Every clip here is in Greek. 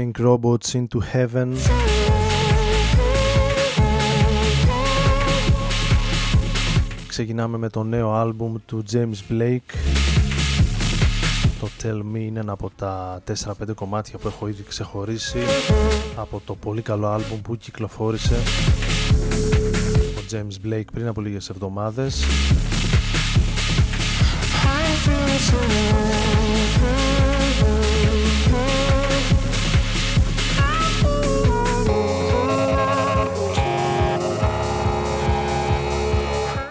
Playing Robots into Heaven. Ξεκινάμε με το νέο άλμπουμ του James Blake. Το Tell Me είναι ένα από τα 4-5 κομμάτια που έχω ήδη ξεχωρίσει από το πολύ καλό άλμπουμ που κυκλοφόρησε ο James Blake πριν από λίγες εβδομάδες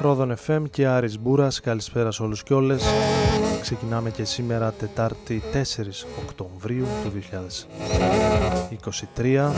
Ρόδον FM και Άρης Μπούρας, καλησπέρα σε όλους και όλες. Ξεκινάμε και σήμερα Τετάρτη 4 Οκτωβρίου του 2023.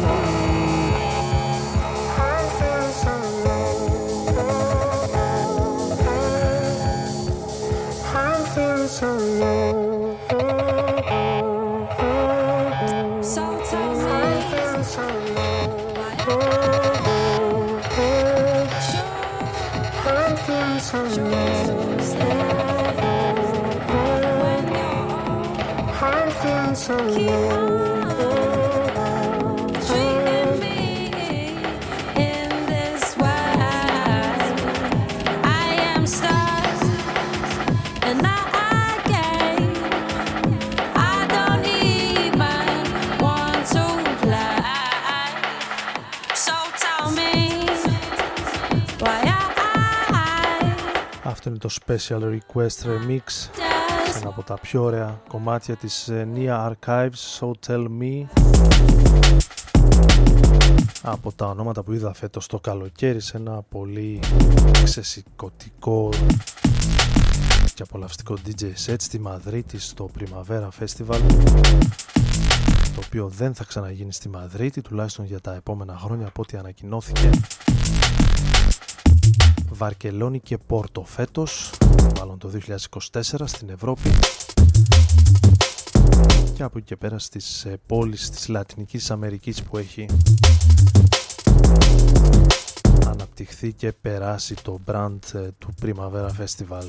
Αυτό είναι το Special Request Remix. Just ένα από τα πιο ωραία κομμάτια της ε, Nia Archives So Tell Me. Από τα ονόματα που είδα φέτος το καλοκαίρι σε ένα πολύ ξεσηκωτικό και απολαυστικό DJ set στη Μαδρίτη στο Primavera Festival το οποίο δεν θα ξαναγίνει στη Μαδρίτη τουλάχιστον για τα επόμενα χρόνια από ό,τι ανακοινώθηκε Βαρκελόνη και Πόρτο φέτος μάλλον το 2024 στην Ευρώπη και από εκεί και πέρα στις ε, πόλεις της Λατινικής Αμερικής που έχει αναπτυχθεί και περάσει το brand ε, του Primavera Festival.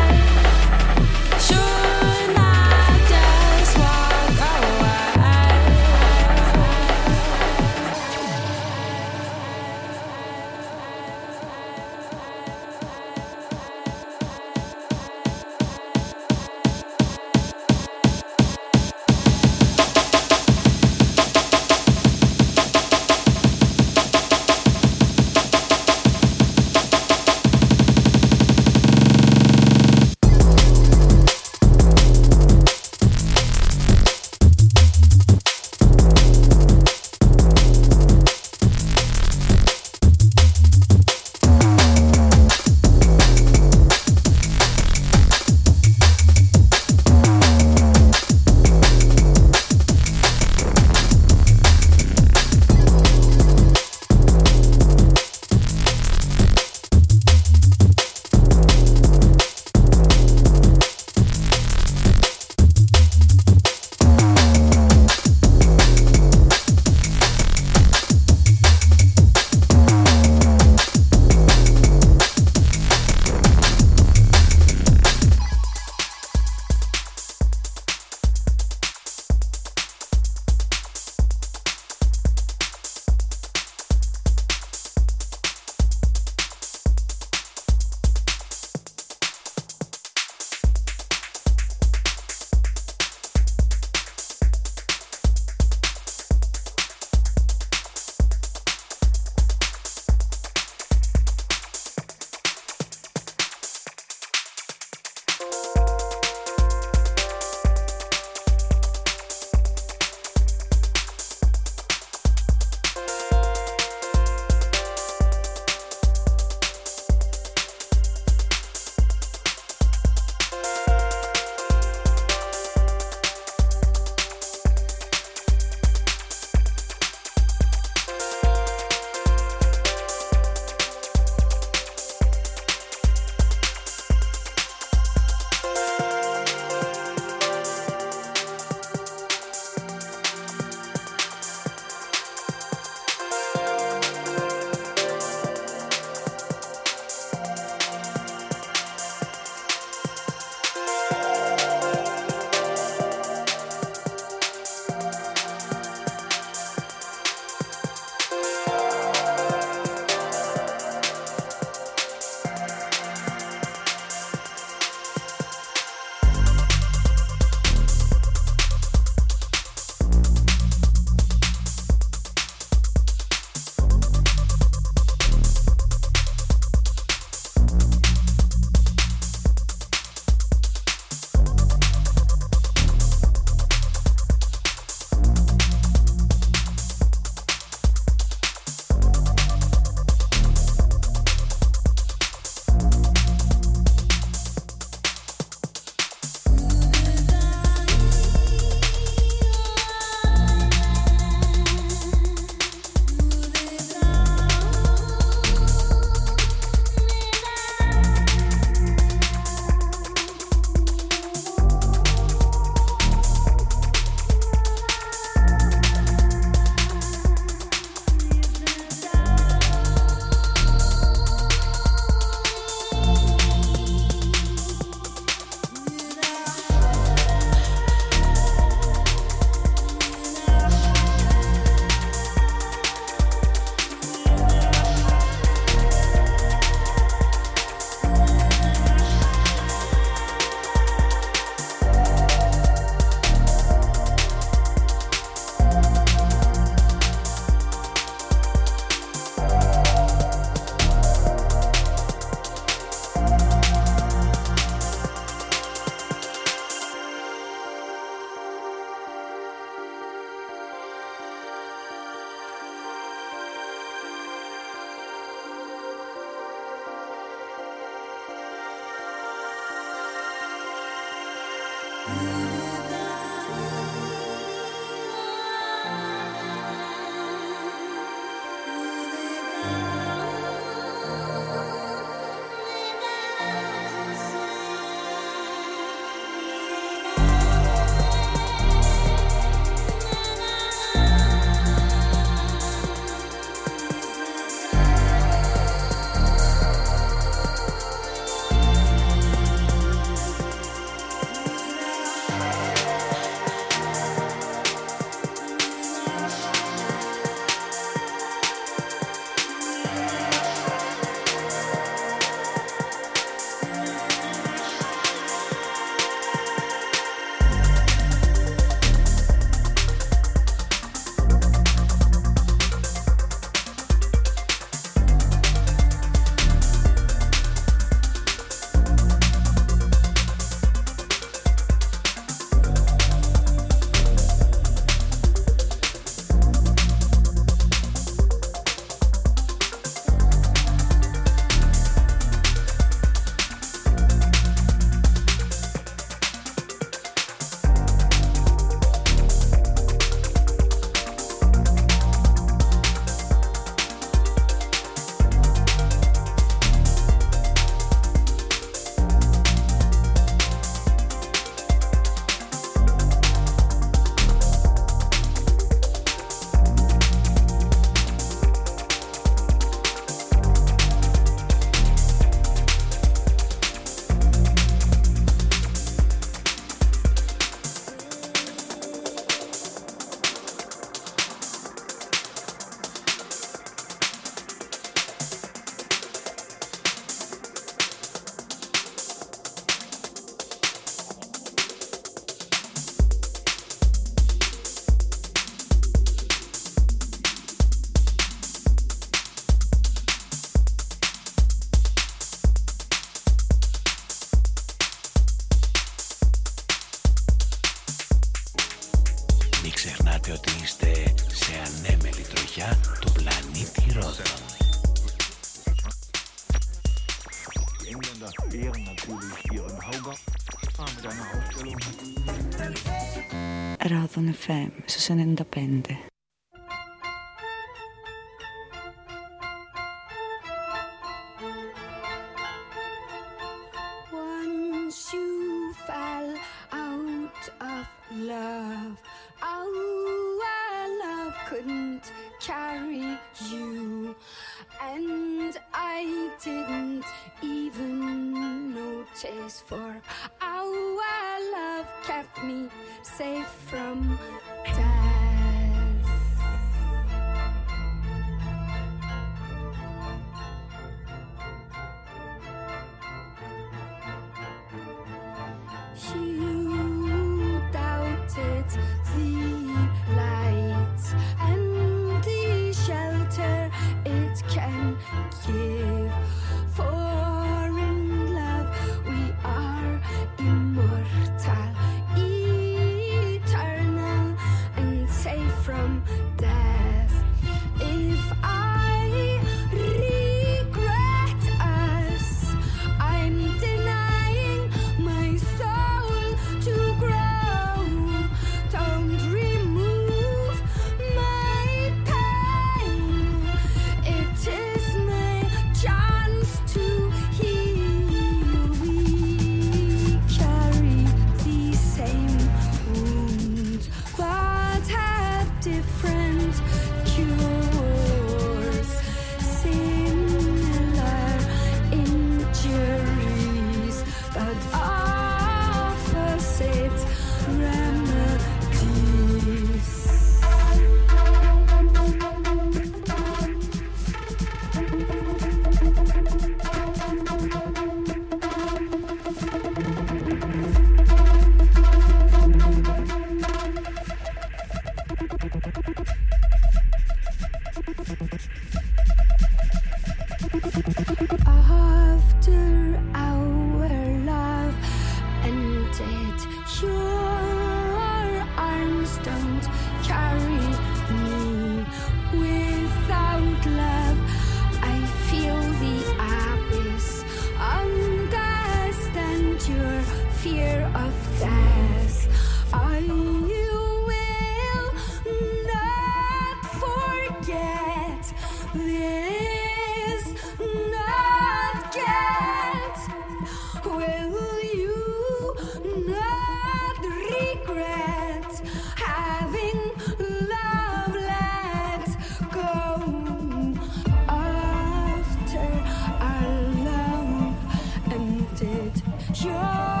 it. You're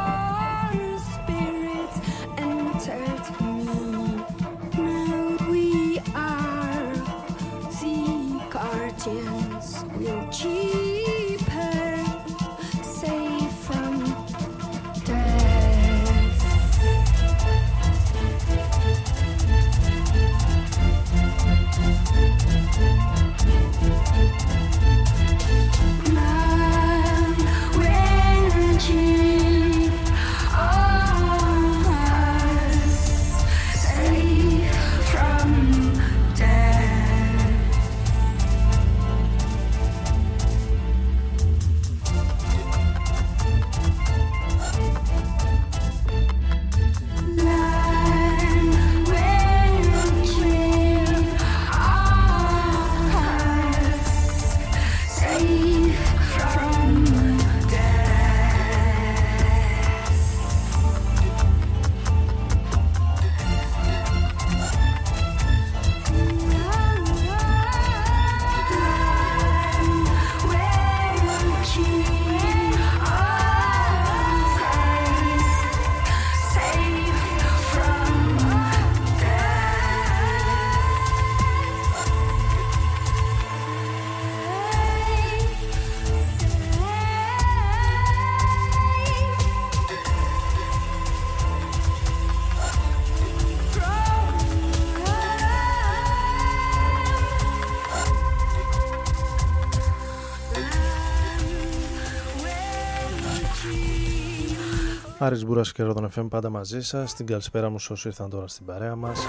Άρης Μπούρας και Ρόδον FM πάντα μαζί σας. Την καλησπέρα μου σε όσοι ήρθαν τώρα στην παρέα μας.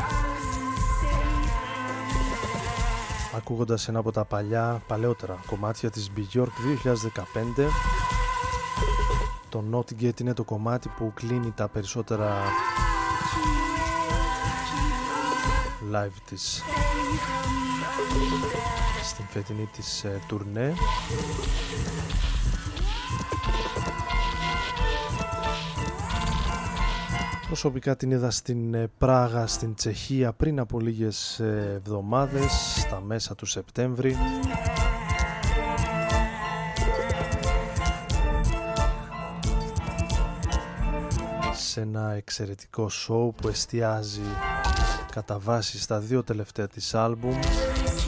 Ακούγοντας ένα από τα παλιά, παλαιότερα κομμάτια της Björk 2015. Το Notgate είναι το κομμάτι που κλείνει τα περισσότερα live της στην φετινή της ε, τουρνέ Προσωπικά την είδα στην ε, Πράγα, στην Τσεχία πριν από λίγες ε, εβδομάδες, στα μέσα του Σεπτέμβρη. Σε ένα εξαιρετικό σοου που εστιάζει κατά βάση στα δύο τελευταία της άλμπουμ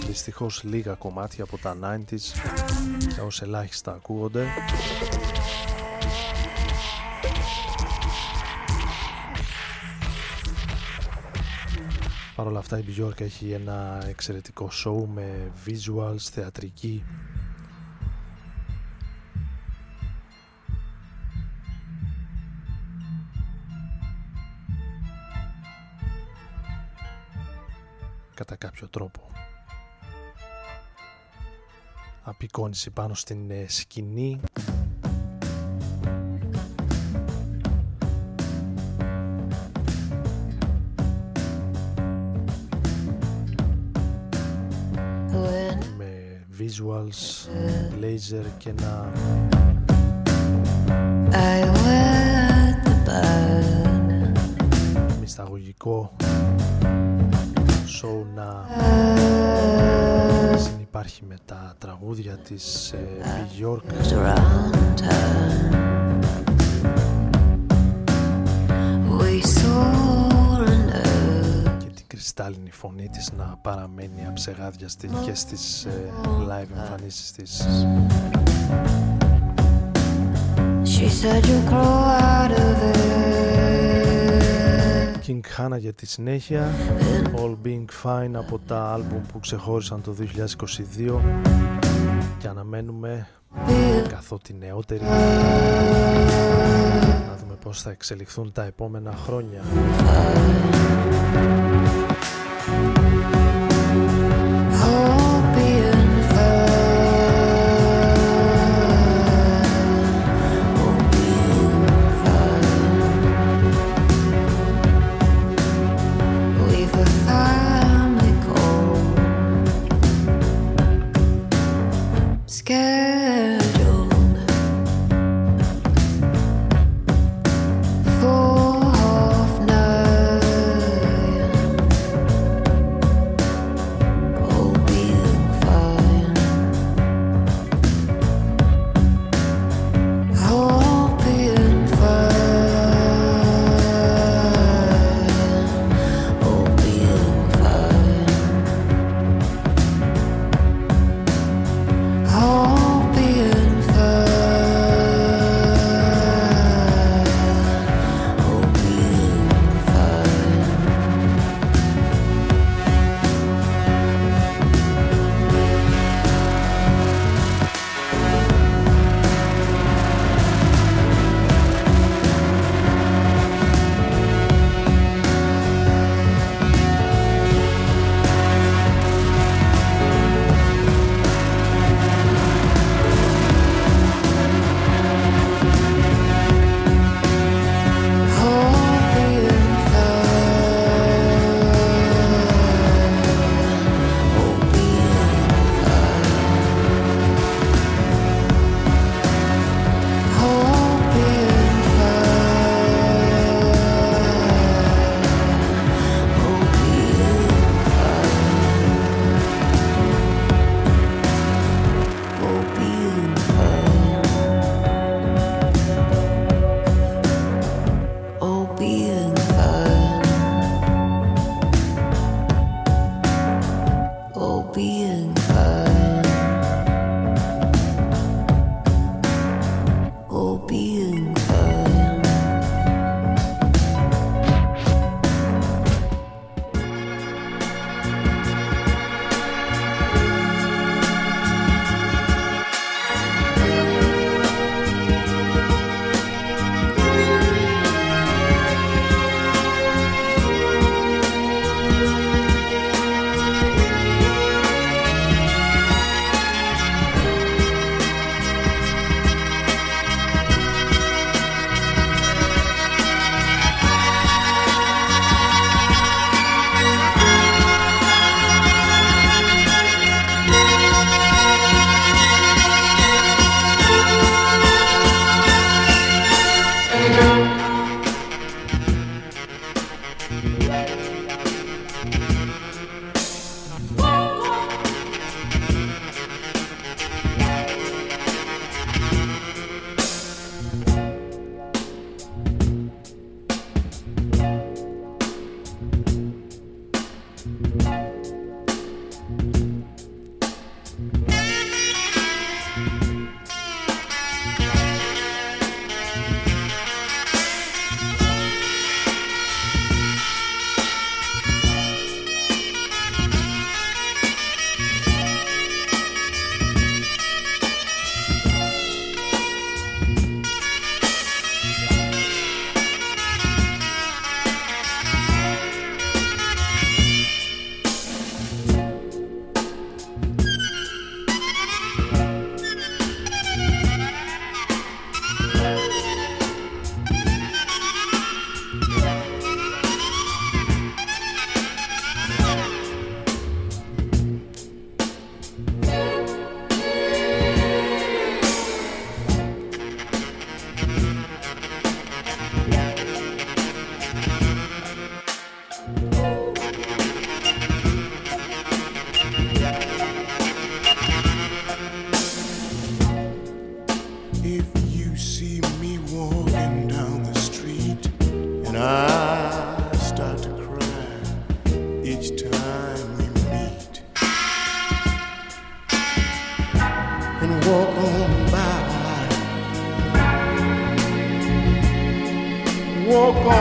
δυστυχώς λίγα κομμάτια από τα 90s έως ελάχιστα ακούγονται Παρ' όλα αυτά η Bjork έχει ένα εξαιρετικό show με visuals, θεατρική. Κατά κάποιο τρόπο. Απεικόνιση πάνω στην ε, σκηνή visuals, laser και ένα μυσταγωγικό show να συνυπάρχει με τα τραγούδια της ε, Bjork κρυστάλλινη φωνή της να παραμένει αψεγάδιαστη και στις ε, live εμφανίσεις της. She said you grow out of it. King Hannah για τη συνέχεια. All Being Fine από τα άλμπουμ που ξεχώρισαν το 2022 και αναμένουμε καθότι νεότεροι να δούμε πώς θα εξελιχθούν τα επόμενα χρόνια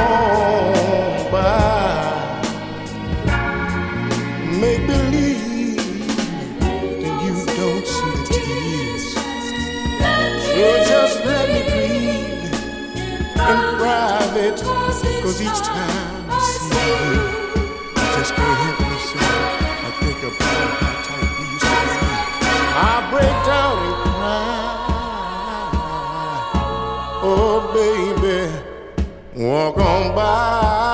on by. Make believe that you don't see the tears. So just let me in each time I see you, I just can't help myself. I think about how tight we used to be. I break down and cry. Oh, baby, walk on by.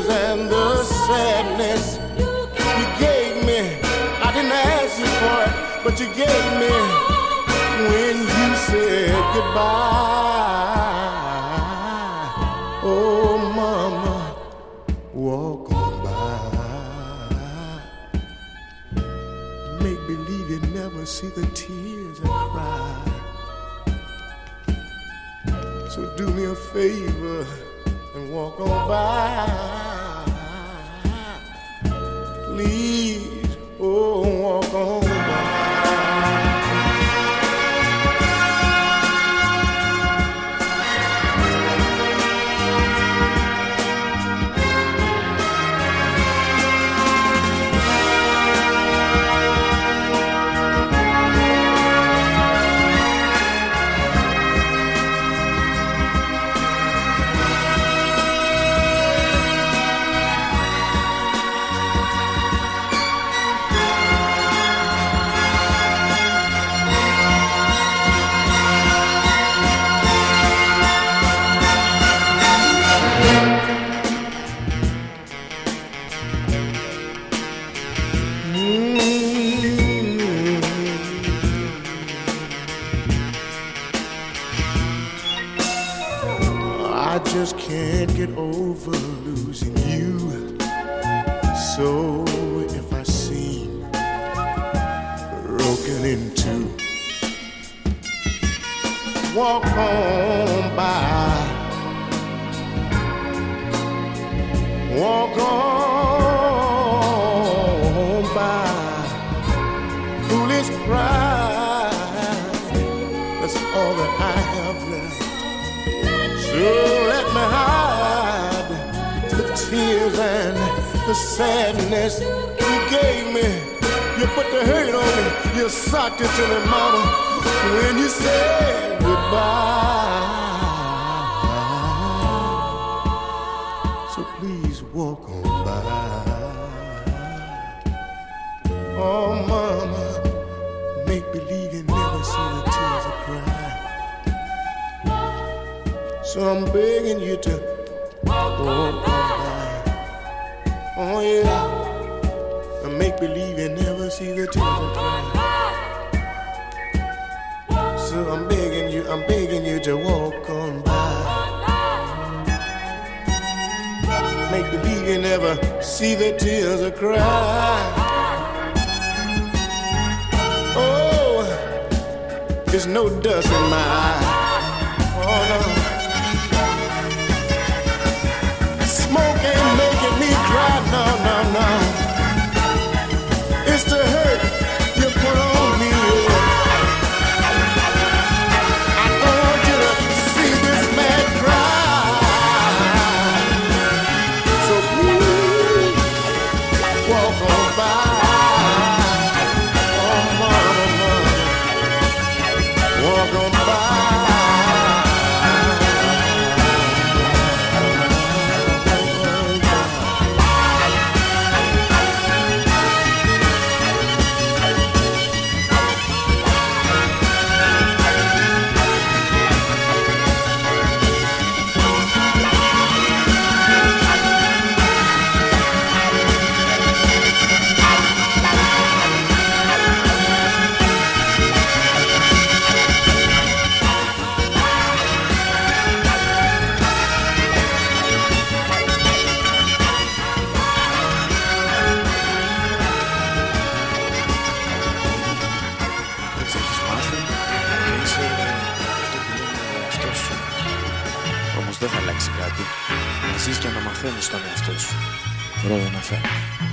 Tears and the sadness you gave me. I didn't ask you for it, but you gave me when you said goodbye. Oh, mama, walk on by. Make believe you never see the tears I cry. So do me a favor and walk on by. me. So please walk on by. Oh, mama, make believe you never see the tears I cry. So I'm begging you to walk on by. Oh yeah, and make believe you never see the tears I cry. So I'm begging you, I'm begging you to walk on Make believe you never see the tears I cry. Oh, there's no dust in my eye. Oh no. Smoke ain't making me cry, no, no, no. It's the hurt και να μαθαίνεις τον εαυτό σου. Ρόδο να φέρω.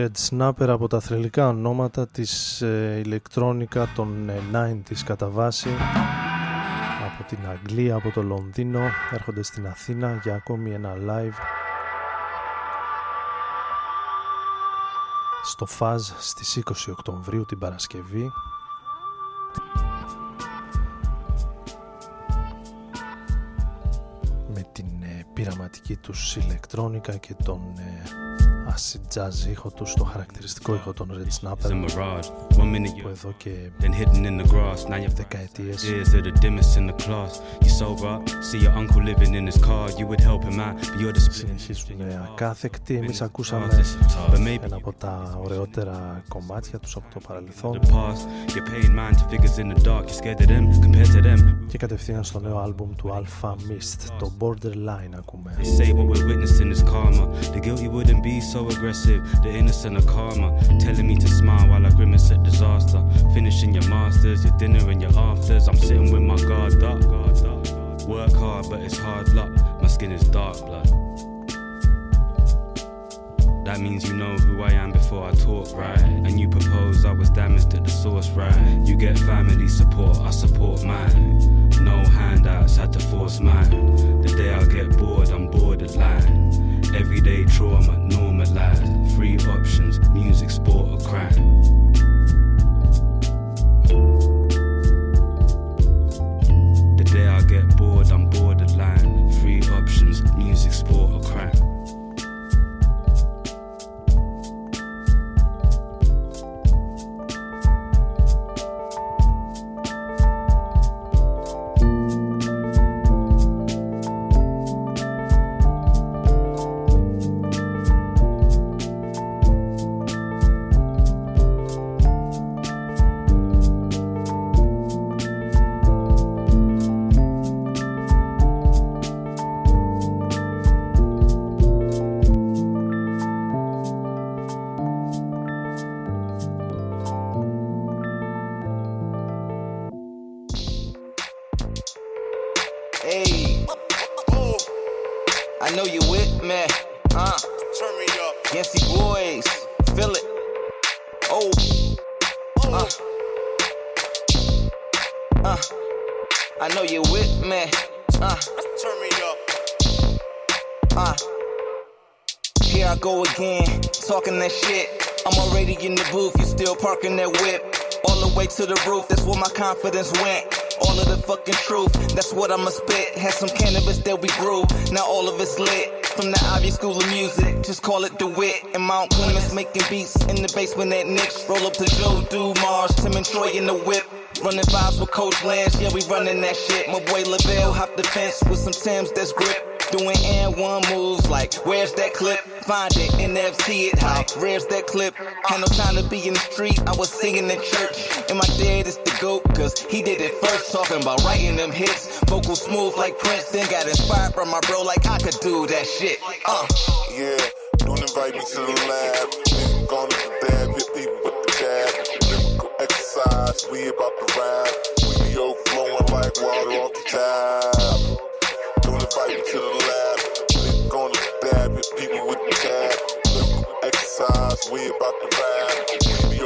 Red Snapper από τα θρελικά ονόματα της ε, ηλεκτρόνικα των ε, 90's κατά βάση. Από την Αγγλία, από το Λονδίνο έρχονται στην Αθήνα για ακόμη ένα live. Στο Φαζ στις 20 Οκτωβρίου την Παρασκευή. Με την ε, πειραματική πραγματική τους ηλεκτρόνικα και τον ε, acid jazz ήχο τους, το χαρακτηριστικό ήχο των Red Snapper που εδώ και δεκαετίες. συνεχίζουν ακάθεκτοι. Εμείς ακούσαμε ένα από τα ωραιότερα κομμάτια τους από το παρελθόν. και κατευθείαν στο νέο άλμπουμ του Alpha Mist, το Borderline ακούμε. They say what we're witnessing is karma. The guilty wouldn't be so aggressive. The innocent are karma. Telling me to smile while I grimace at disaster. Finishing your masters, your dinner and your afters. I'm sitting with my guard up. Work hard, but it's hard luck. My skin is dark blood. That means you know who I am before I talk, right? And you propose I was damaged at the source, right? You get family support, I support mine. No handouts, had to force mine. The day I get bored, I'm borderline. Everyday trauma, normalized. Free options, music, sport, or crime. Know you with me, uh. Turn me up. Uh. Here I go again, talking that shit. I'm already in the booth, you still parking that whip. All the way to the roof, that's where my confidence went. All of the fucking truth, that's what I'ma spit. Had some cannabis that we grew, now all of it's lit. From the Ivy School of Music, just call it the wit. And Mount Clemens making beats in the basement at Nick's. Roll up to Joe, do Mars, Tim and Troy in the whip. Running vibes with Coach Lance, yeah, we running that shit. My boy LaVelle hop the fence with some Tims that's grip. Doing and one moves like, where's that clip? Find it, NFT it, how? Where's that clip? Had no time to be in the street, I was singing in church. And my dad is the GOAT, cause he did it first. Talking about writing them hits. Vocal smooth like Prince, then got inspired from my bro, like I could do that shit. Uh. Yeah, don't invite me to the lab. Nigga gonna the dab, jab. Exercise, we about to rap. We be overflowing like water off the tap. Don't invite me to the lab. Nigga gonna the dab, people with the jab. Exercise, we about to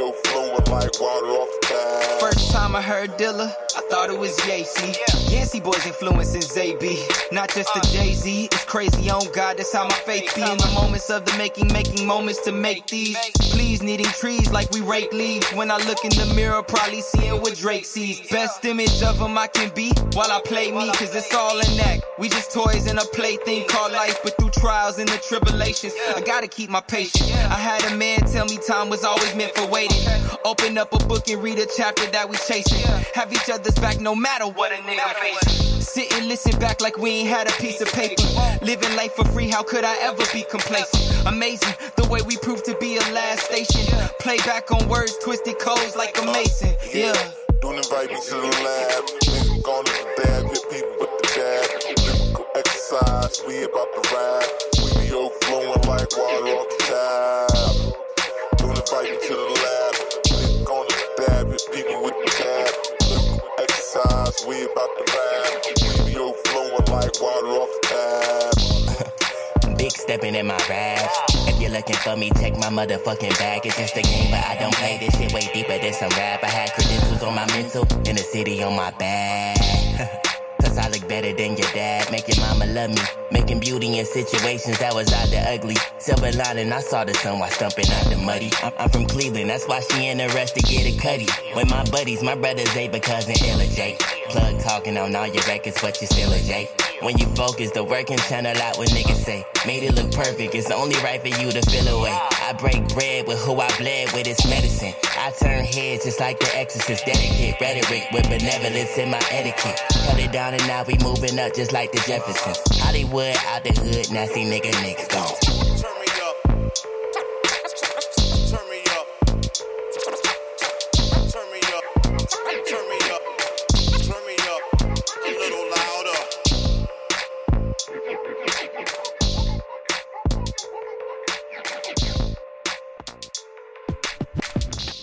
overflowing like water off the tap. First time I heard Dilla, I thought it was Yancey. Yancey boys influencing ZB, not just the Jay Z. It's crazy on God, that's how my faith be. In the moments of the making, making moments to make these. Please needing trees like we rake leaves. When I look in the mirror, probably seeing what Drake sees. Best image of him I can be while I play me, cause it's all an act. We just toys in a plaything called life, but through trials and the tribulations, I gotta keep my patience. I had a man tell me time was always meant for waiting. Open up a book and read a chapter that we chasing. Have each other's back no matter what a nigga facing. Sit and listen back like we ain't had a piece of paper. Living life for free, how could I ever be complacent? Amazing the way we proved to be a last station. Play back on words, twisted codes like a mason. Yeah. Don't invite me to the lab. Nigga gonna the dab, hit people with the jab. Lyrical exercise, we about to rap. We be overflowing like water off the tap. Don't invite me to the lab. Nigga gonna the dab, hit people with the jab. Lyrical exercise, we about to rap. We be overflowing like water off the tap. Big stepping in my raps. If you're looking for me, check my motherfucking bag. It's just a game, but I don't play this shit way deeper than some rap. I had credentials on my mental, and the city on my back. I look better than your dad. Your mama love me. Making beauty in situations that was out the ugly. Silver lining, I saw the sun while stumping out the muddy. I'm, I'm from Cleveland, that's why she in a rush to get a cutty. With my buddies, my brothers, they because and Illa J. Plug talking on all your records, but you still a J. When you focus, the work can channel out what niggas say. Made it look perfect, it's only right for you to feel away. I break bread with who I bled with, it's medicine. I turn heads just like the exorcist. Dedicate rhetoric with benevolence in my etiquette. Cut it down and now we moving up just like the Jeffersons. Hollywood out the hood, nasty nigga Nick gone.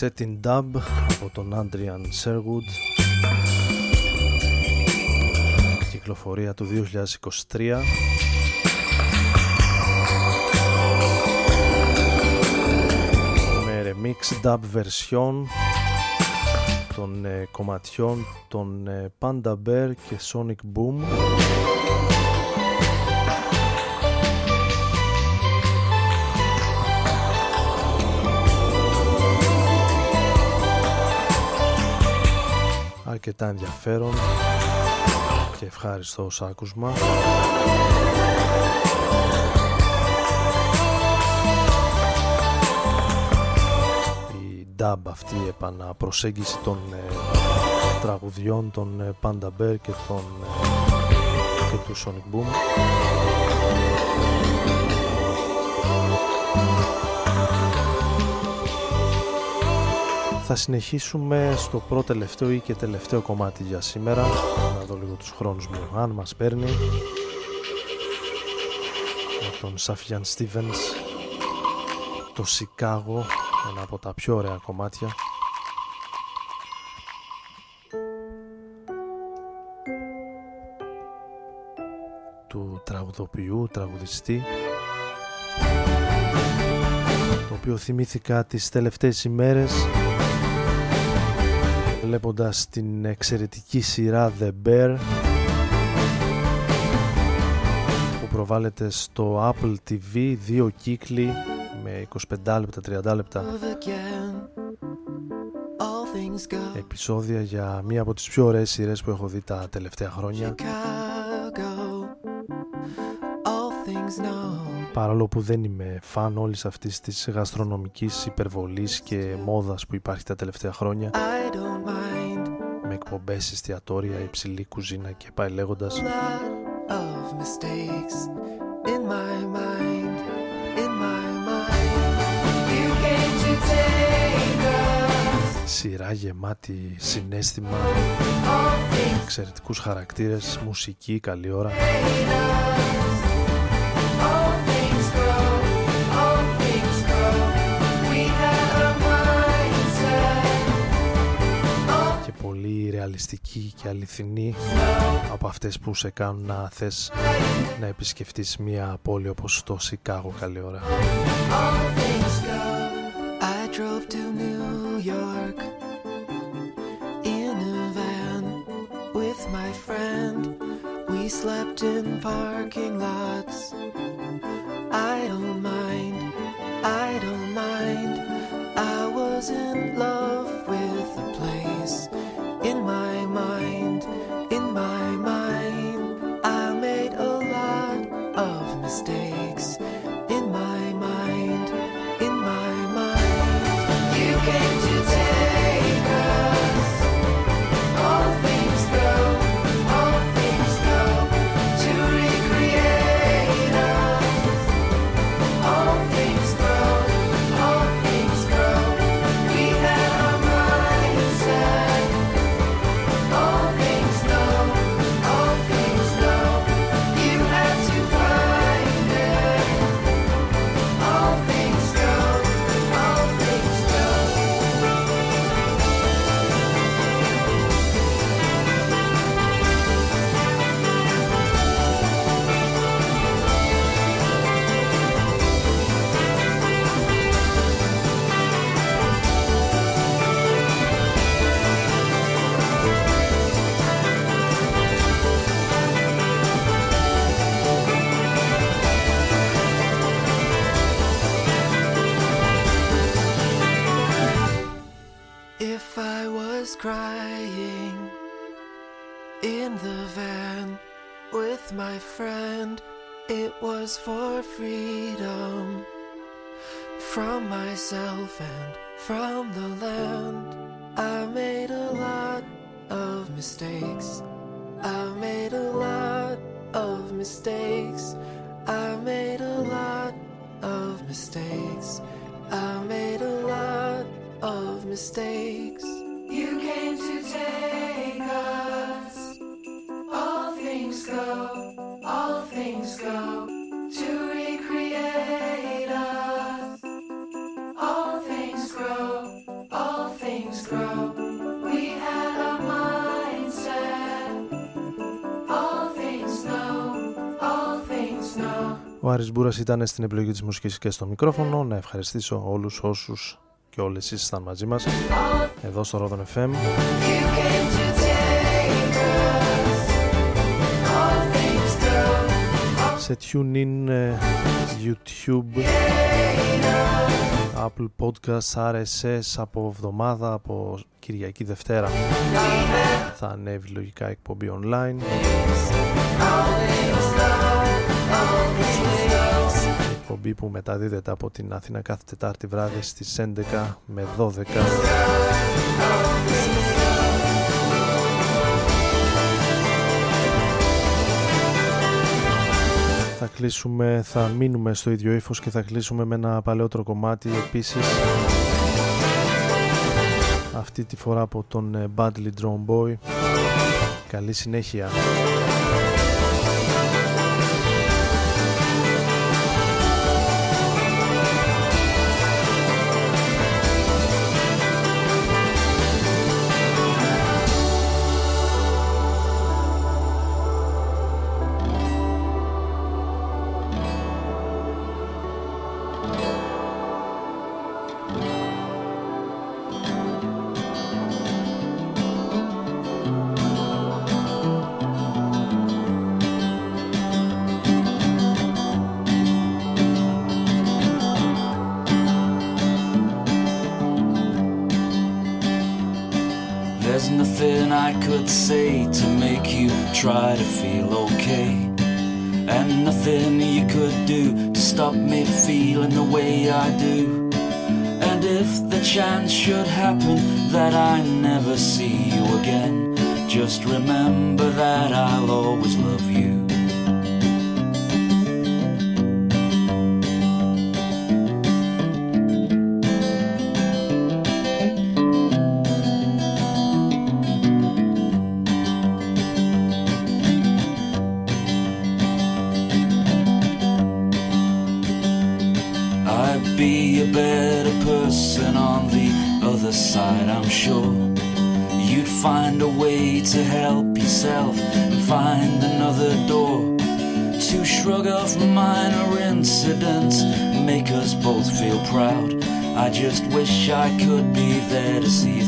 Resetting Dub από τον Adrian Sherwood κυκλοφορία του 2023 με remix dub version των ε, κομματιών των ε, Panda Bear και Sonic Boom αρκετά ενδιαφέρον και ευχάριστο ως άκουσμα. Η dub αυτή η επαναπροσέγγιση των ε, τραγουδιών των ε, Panda Bear και, των, ε, και του Sonic Boom. Θα συνεχίσουμε στο πρώτο τελευταίο ή και τελευταίο κομμάτι για σήμερα. Να δω λίγο τους χρόνους μου αν μας παίρνει. Με τον Σαφιάν Στίβενς. Το Σικάγο, ένα από τα πιο ωραία κομμάτια. Του τραγουδοποιού, τραγουδιστή το οποίο θυμήθηκα τις τελευταίες ημέρες βλέποντας την εξαιρετική σειρά The Bear που προβάλλεται στο Apple TV δύο κύκλοι με 25 λεπτά, 30 λεπτά. Επεισόδια για μία από τις πιο ωραίες σειρές που έχω δει τα τελευταία χρόνια παρόλο που δεν είμαι φαν όλης αυτής της γαστρονομικής υπερβολής και μόδας που υπάρχει τα τελευταία χρόνια με εκπομπές, εστιατόρια, υψηλή κουζίνα και πάει λέγοντας Σειρά γεμάτη συνέστημα Εξαιρετικούς χαρακτήρες Μουσική, καλή ώρα πολύ ρεαλιστική και αληθινή από αυτές που σε κάνουν να θες να επισκεφτείς μια πόλη όπως το Σικάγο καλή ώρα. I drove to New York in a van with my friend. We slept in parking lots. I don't mind, I don't mind. I was in love crying in the van with my friend, it was for freedom from myself and from the land. I made a lot of mistakes. I made a lot of mistakes. I made a lot of mistakes. I made a lot of mistakes. Ο Άρης Μπούρας ήταν στην επιλογή της μουσικής και στο μικρόφωνο. Να ευχαριστήσω όλους όσους και όλες εσείς ήσταν μαζί μας εδώ στο Rodon FM. Σε TuneIn, ε, YouTube, Apple Podcasts, RSS από εβδομάδα, από Κυριακή Δευτέρα θα ανέβει λογικά εκπομπή online. Εκπομπή που μεταδίδεται από την Αθήνα κάθε Τετάρτη βράδυ στις 11 με 12. Θα κλείσουμε, θα μείνουμε στο ίδιο ύφος και θα κλείσουμε με ένα παλαιότερο κομμάτι επίσης. Αυτή τη φορά από τον ε, Badly Drone Boy καλή συνέχεια Say to make you try to feel okay. And nothing you could do to stop me feeling the way I do. And if the chance should happen that I never see you again, just remember that I'll always love you. Minor incidents, make us both feel proud. I just wish I could be there to see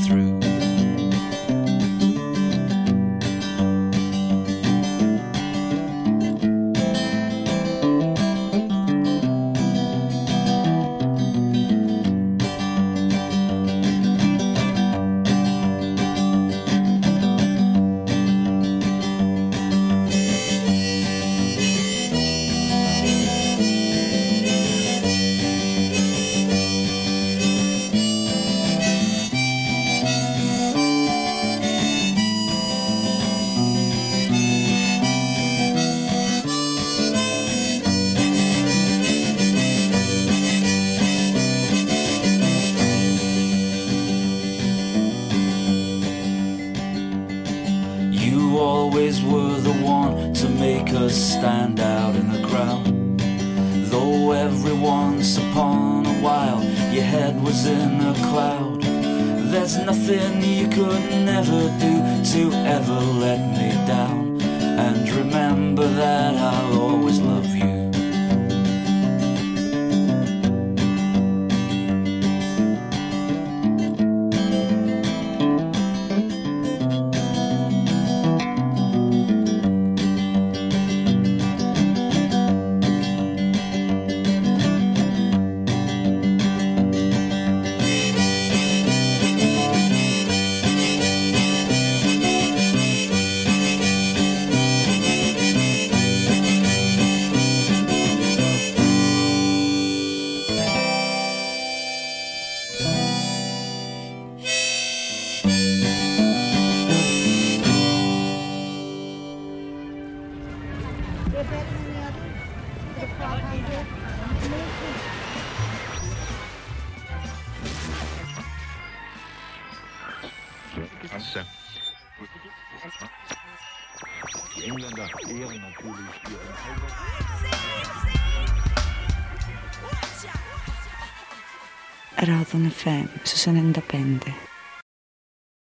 I don't Radon FM su Senenda independent.